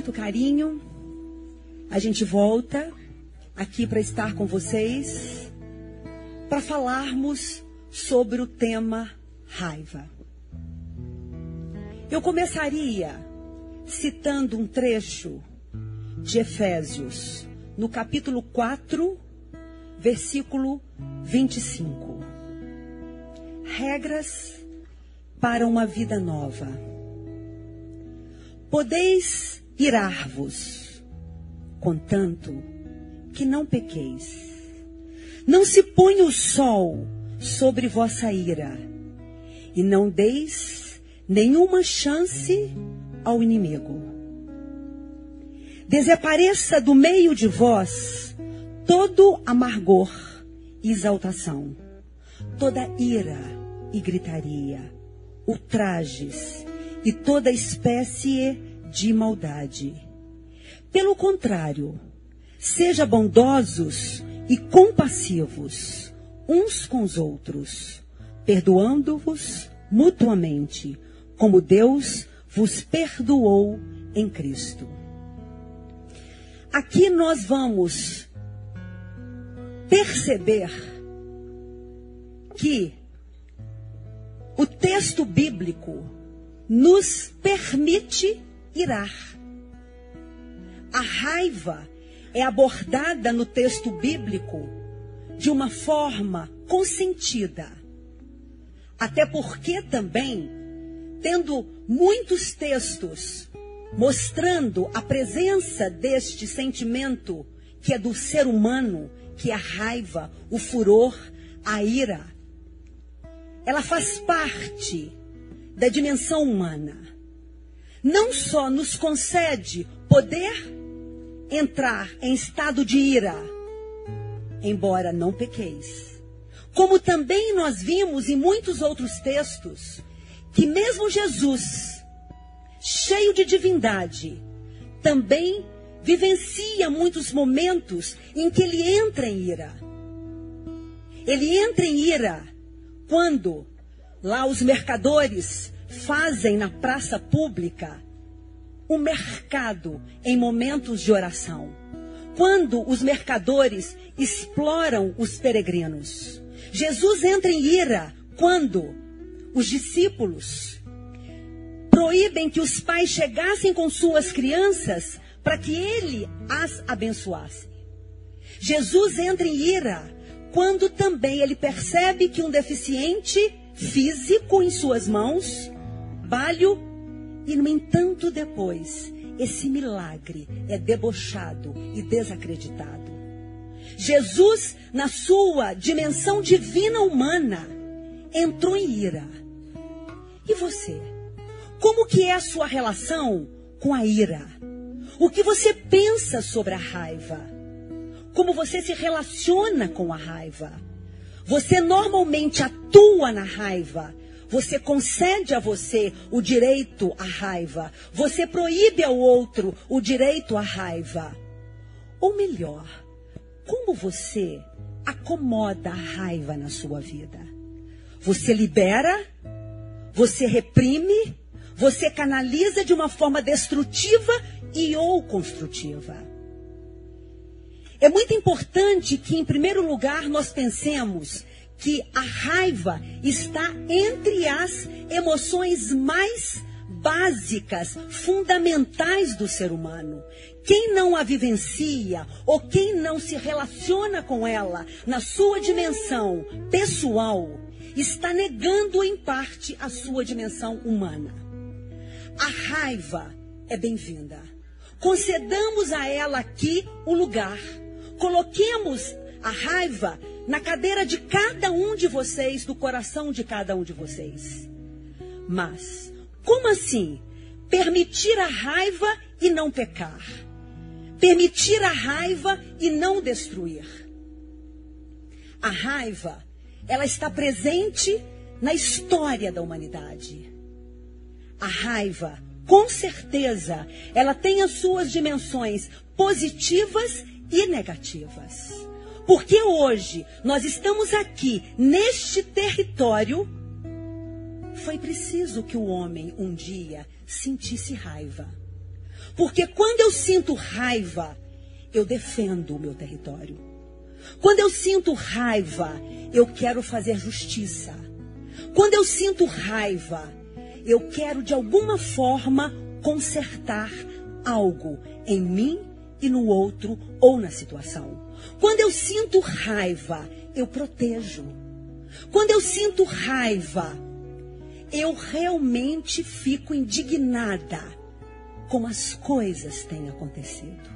muito carinho, a gente volta aqui para estar com vocês, para falarmos sobre o tema raiva. Eu começaria citando um trecho de Efésios, no capítulo 4, versículo 25. Regras para uma vida nova. Podeis irar-vos, contanto que não pequeis. Não se ponha o sol sobre vossa ira, e não deis nenhuma chance ao inimigo. Desapareça do meio de vós todo amargor e exaltação, toda ira e gritaria ultrajes e toda espécie de maldade. Pelo contrário, seja bondosos e compassivos uns com os outros, perdoando-vos mutuamente, como Deus vos perdoou em Cristo. Aqui nós vamos perceber que o texto bíblico nos permite irar. A raiva é abordada no texto bíblico de uma forma consentida. Até porque também, tendo muitos textos mostrando a presença deste sentimento que é do ser humano, que é a raiva, o furor, a ira, ela faz parte da dimensão humana. Não só nos concede poder entrar em estado de ira, embora não pequeis, como também nós vimos em muitos outros textos que mesmo Jesus, cheio de divindade, também vivencia muitos momentos em que ele entra em ira. Ele entra em ira quando lá os mercadores fazem na praça pública um mercado em momentos de oração. Quando os mercadores exploram os peregrinos. Jesus entra em ira quando os discípulos proíbem que os pais chegassem com suas crianças para que ele as abençoasse. Jesus entra em ira quando também ele percebe que um deficiente físico em suas mãos, balho, e no entanto depois esse milagre é debochado e desacreditado. Jesus, na sua dimensão divina humana, entrou em ira. E você? Como que é a sua relação com a ira? O que você pensa sobre a raiva? como você se relaciona com a raiva. Você normalmente atua na raiva. Você concede a você o direito à raiva. Você proíbe ao outro o direito à raiva. Ou melhor, como você acomoda a raiva na sua vida? Você libera? Você reprime? Você canaliza de uma forma destrutiva e ou construtiva? É muito importante que, em primeiro lugar, nós pensemos que a raiva está entre as emoções mais básicas, fundamentais do ser humano. Quem não a vivencia ou quem não se relaciona com ela na sua dimensão pessoal, está negando em parte a sua dimensão humana. A raiva é bem-vinda. Concedamos a ela aqui o lugar Coloquemos a raiva na cadeira de cada um de vocês, do coração de cada um de vocês. Mas, como assim? Permitir a raiva e não pecar. Permitir a raiva e não destruir. A raiva, ela está presente na história da humanidade. A raiva, com certeza, ela tem as suas dimensões positivas e negativas. Porque hoje nós estamos aqui neste território. Foi preciso que o homem um dia sentisse raiva. Porque quando eu sinto raiva, eu defendo o meu território. Quando eu sinto raiva, eu quero fazer justiça. Quando eu sinto raiva, eu quero de alguma forma consertar algo em mim e no outro ou na situação. Quando eu sinto raiva, eu protejo. Quando eu sinto raiva, eu realmente fico indignada com as coisas têm acontecido.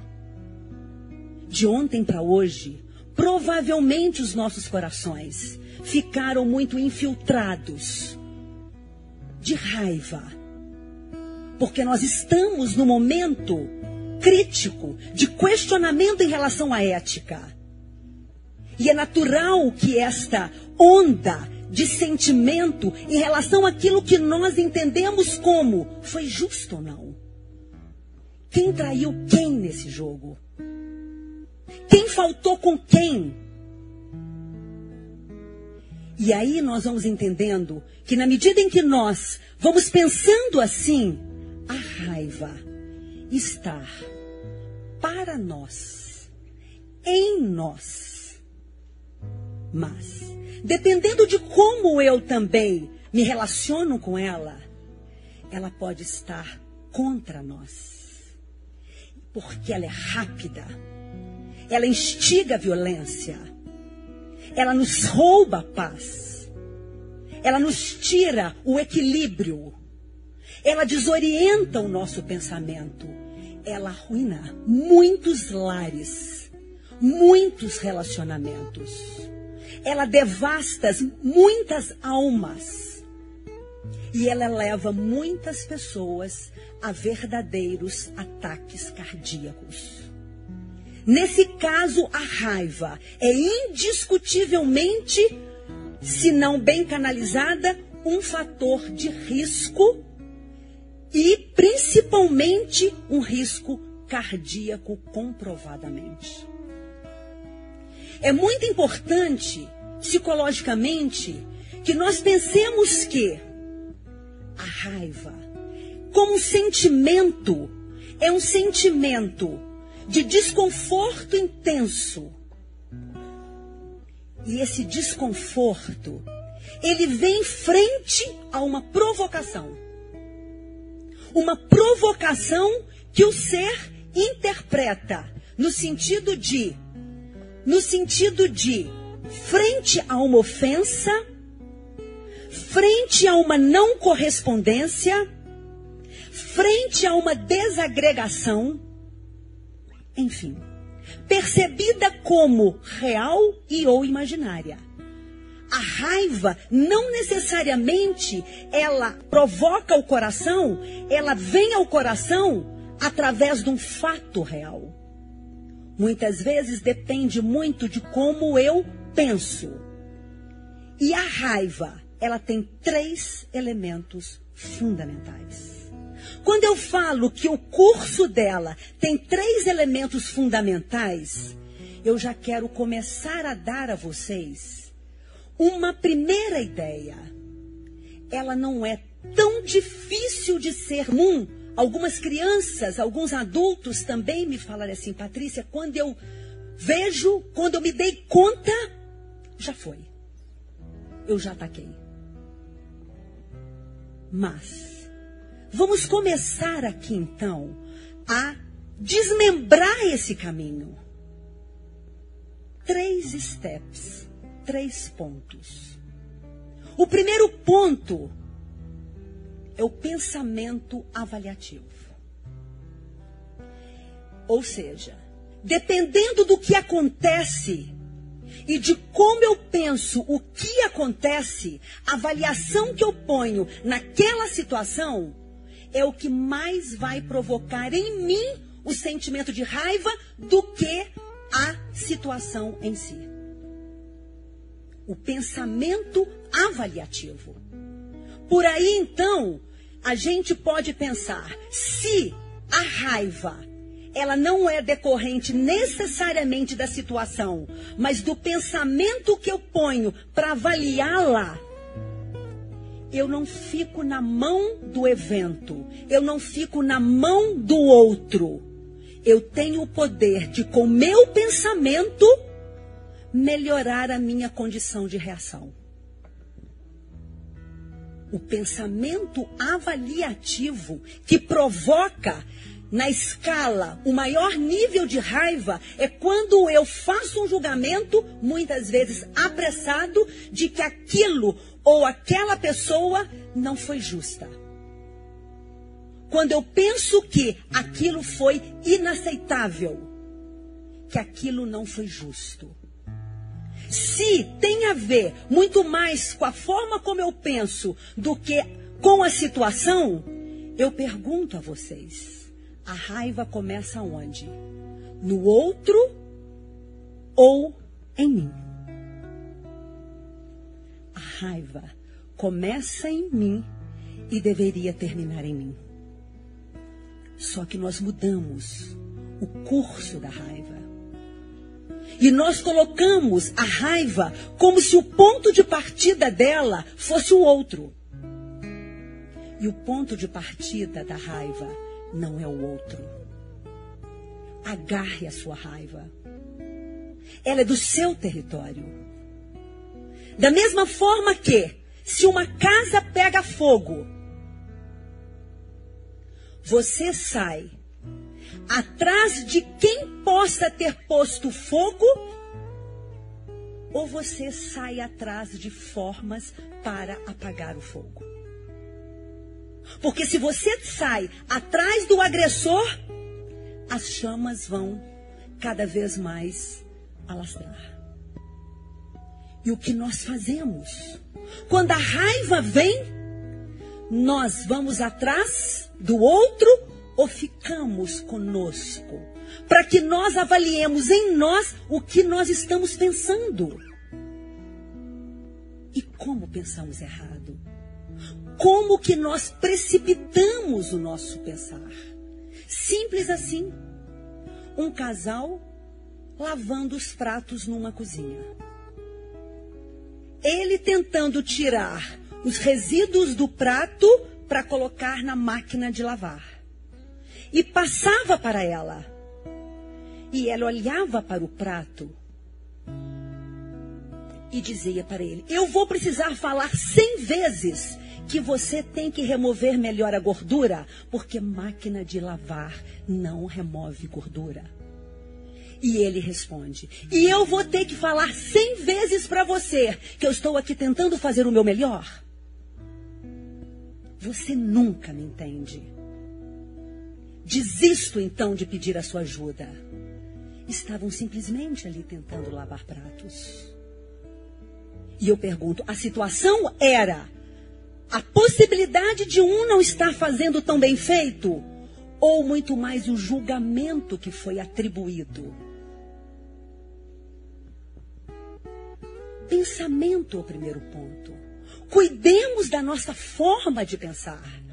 De ontem para hoje, provavelmente os nossos corações ficaram muito infiltrados de raiva. Porque nós estamos no momento crítico de questionamento em relação à ética. E é natural que esta onda de sentimento em relação àquilo que nós entendemos como foi justo ou não. Quem traiu quem nesse jogo? Quem faltou com quem? E aí nós vamos entendendo que na medida em que nós vamos pensando assim, a raiva está para nós, em nós. Mas, dependendo de como eu também me relaciono com ela, ela pode estar contra nós. Porque ela é rápida, ela instiga a violência, ela nos rouba a paz, ela nos tira o equilíbrio, ela desorienta o nosso pensamento ela arruina muitos lares, muitos relacionamentos. Ela devasta muitas almas. E ela leva muitas pessoas a verdadeiros ataques cardíacos. Nesse caso, a raiva é indiscutivelmente, se não bem canalizada, um fator de risco e principalmente um risco cardíaco comprovadamente. É muito importante, psicologicamente, que nós pensemos que a raiva, como sentimento, é um sentimento de desconforto intenso. E esse desconforto, ele vem frente a uma provocação uma provocação que o ser interpreta no sentido de no sentido de frente a uma ofensa, frente a uma não correspondência, frente a uma desagregação, enfim, percebida como real e ou imaginária. A raiva não necessariamente ela provoca o coração, ela vem ao coração através de um fato real. Muitas vezes depende muito de como eu penso. E a raiva, ela tem três elementos fundamentais. Quando eu falo que o curso dela tem três elementos fundamentais, eu já quero começar a dar a vocês uma primeira ideia. Ela não é tão difícil de ser comum. Algumas crianças, alguns adultos também me falaram assim, Patrícia, quando eu vejo, quando eu me dei conta, já foi. Eu já ataquei. Mas, vamos começar aqui então a desmembrar esse caminho. Três steps três pontos. O primeiro ponto é o pensamento avaliativo. Ou seja, dependendo do que acontece e de como eu penso o que acontece, a avaliação que eu ponho naquela situação é o que mais vai provocar em mim o sentimento de raiva do que a situação em si o pensamento avaliativo. Por aí, então, a gente pode pensar, se a raiva ela não é decorrente necessariamente da situação, mas do pensamento que eu ponho para avaliá-la, eu não fico na mão do evento, eu não fico na mão do outro. Eu tenho o poder de, com meu pensamento, melhorar a minha condição de reação. O pensamento avaliativo que provoca na escala, o maior nível de raiva é quando eu faço um julgamento, muitas vezes apressado, de que aquilo ou aquela pessoa não foi justa. Quando eu penso que aquilo foi inaceitável, que aquilo não foi justo. Se tem a ver muito mais com a forma como eu penso do que com a situação, eu pergunto a vocês: a raiva começa onde? No outro ou em mim? A raiva começa em mim e deveria terminar em mim. Só que nós mudamos o curso da raiva. E nós colocamos a raiva como se o ponto de partida dela fosse o outro. E o ponto de partida da raiva não é o outro. Agarre a sua raiva. Ela é do seu território. Da mesma forma que, se uma casa pega fogo, você sai atrás de quem possa ter posto fogo, ou você sai atrás de formas para apagar o fogo. Porque se você sai atrás do agressor, as chamas vão cada vez mais alastrar. E o que nós fazemos? Quando a raiva vem, nós vamos atrás do outro ou ficamos conosco? Para que nós avaliemos em nós o que nós estamos pensando. E como pensamos errado? Como que nós precipitamos o nosso pensar? Simples assim. Um casal lavando os pratos numa cozinha. Ele tentando tirar os resíduos do prato para colocar na máquina de lavar e passava para ela. E ela olhava para o prato e dizia para ele: Eu vou precisar falar cem vezes que você tem que remover melhor a gordura, porque máquina de lavar não remove gordura. E ele responde: E eu vou ter que falar cem vezes para você que eu estou aqui tentando fazer o meu melhor? Você nunca me entende. Desisto então de pedir a sua ajuda. Estavam simplesmente ali tentando lavar pratos. E eu pergunto: a situação era a possibilidade de um não estar fazendo tão bem feito? Ou muito mais o julgamento que foi atribuído? Pensamento é o primeiro ponto. Cuidemos da nossa forma de pensar.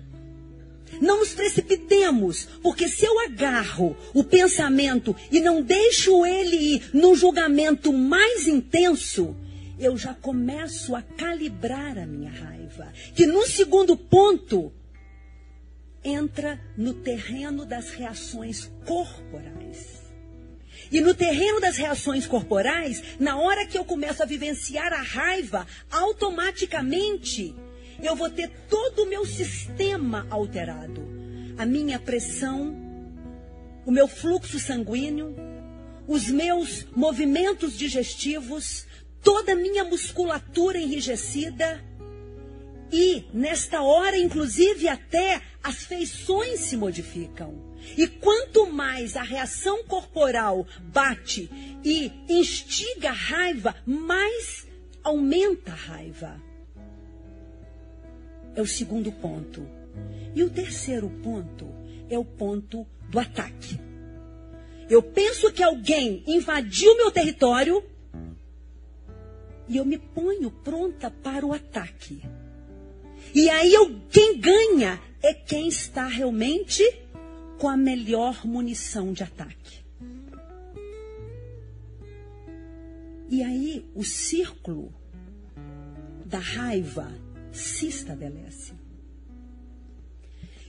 Não nos precipitemos, porque se eu agarro o pensamento e não deixo ele ir no julgamento mais intenso, eu já começo a calibrar a minha raiva. Que no segundo ponto entra no terreno das reações corporais. E no terreno das reações corporais, na hora que eu começo a vivenciar a raiva, automaticamente eu vou ter todo o meu sistema alterado. A minha pressão, o meu fluxo sanguíneo, os meus movimentos digestivos, toda a minha musculatura enrijecida. E, nesta hora, inclusive, até as feições se modificam. E quanto mais a reação corporal bate e instiga a raiva, mais aumenta a raiva é o segundo ponto. E o terceiro ponto é o ponto do ataque. Eu penso que alguém invadiu meu território e eu me ponho pronta para o ataque. E aí eu, quem ganha é quem está realmente com a melhor munição de ataque. E aí o círculo da raiva se estabelece.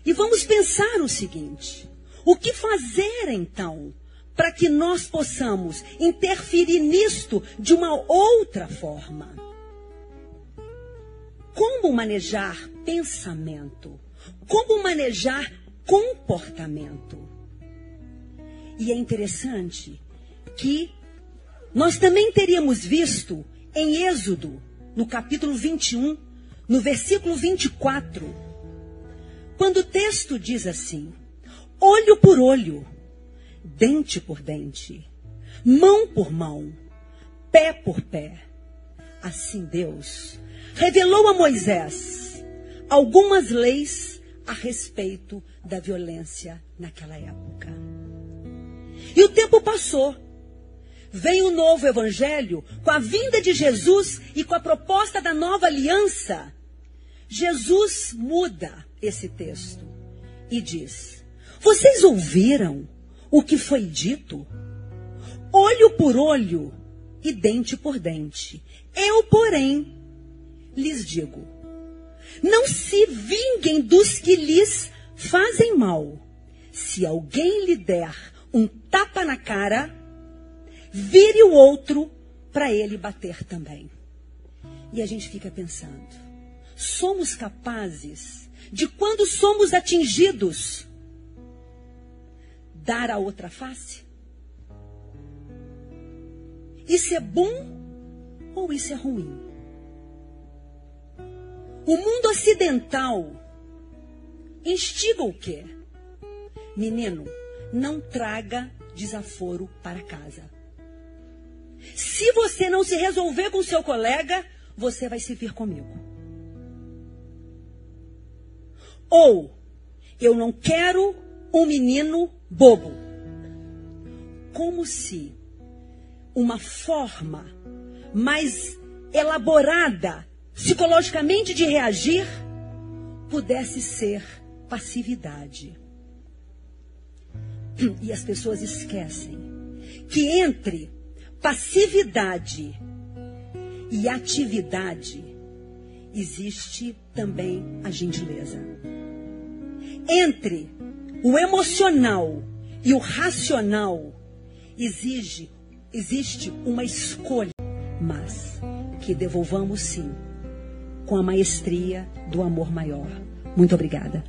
E vamos pensar o seguinte: o que fazer então para que nós possamos interferir nisto de uma outra forma? Como manejar pensamento? Como manejar comportamento? E é interessante que nós também teríamos visto em Êxodo, no capítulo 21, no versículo 24, quando o texto diz assim: olho por olho, dente por dente, mão por mão, pé por pé. Assim Deus revelou a Moisés algumas leis a respeito da violência naquela época. E o tempo passou. Vem o novo evangelho com a vinda de Jesus e com a proposta da nova aliança. Jesus muda esse texto e diz: Vocês ouviram o que foi dito? Olho por olho e dente por dente. Eu, porém, lhes digo: não se vinguem dos que lhes fazem mal. Se alguém lhe der um tapa na cara, vire o outro para ele bater também. E a gente fica pensando: somos capazes de, quando somos atingidos, dar a outra face? Isso é bom ou isso é ruim? O mundo ocidental instiga o quê? Menino, não traga desaforo para casa. Se você não se resolver com seu colega, você vai se vir comigo. Ou eu não quero um menino bobo. Como se uma forma mais elaborada psicologicamente de reagir pudesse ser passividade. E as pessoas esquecem que entre passividade e atividade existe também a gentileza. Entre o emocional e o racional exige existe uma escolha, mas que devolvamos sim com a maestria do amor maior. Muito obrigada.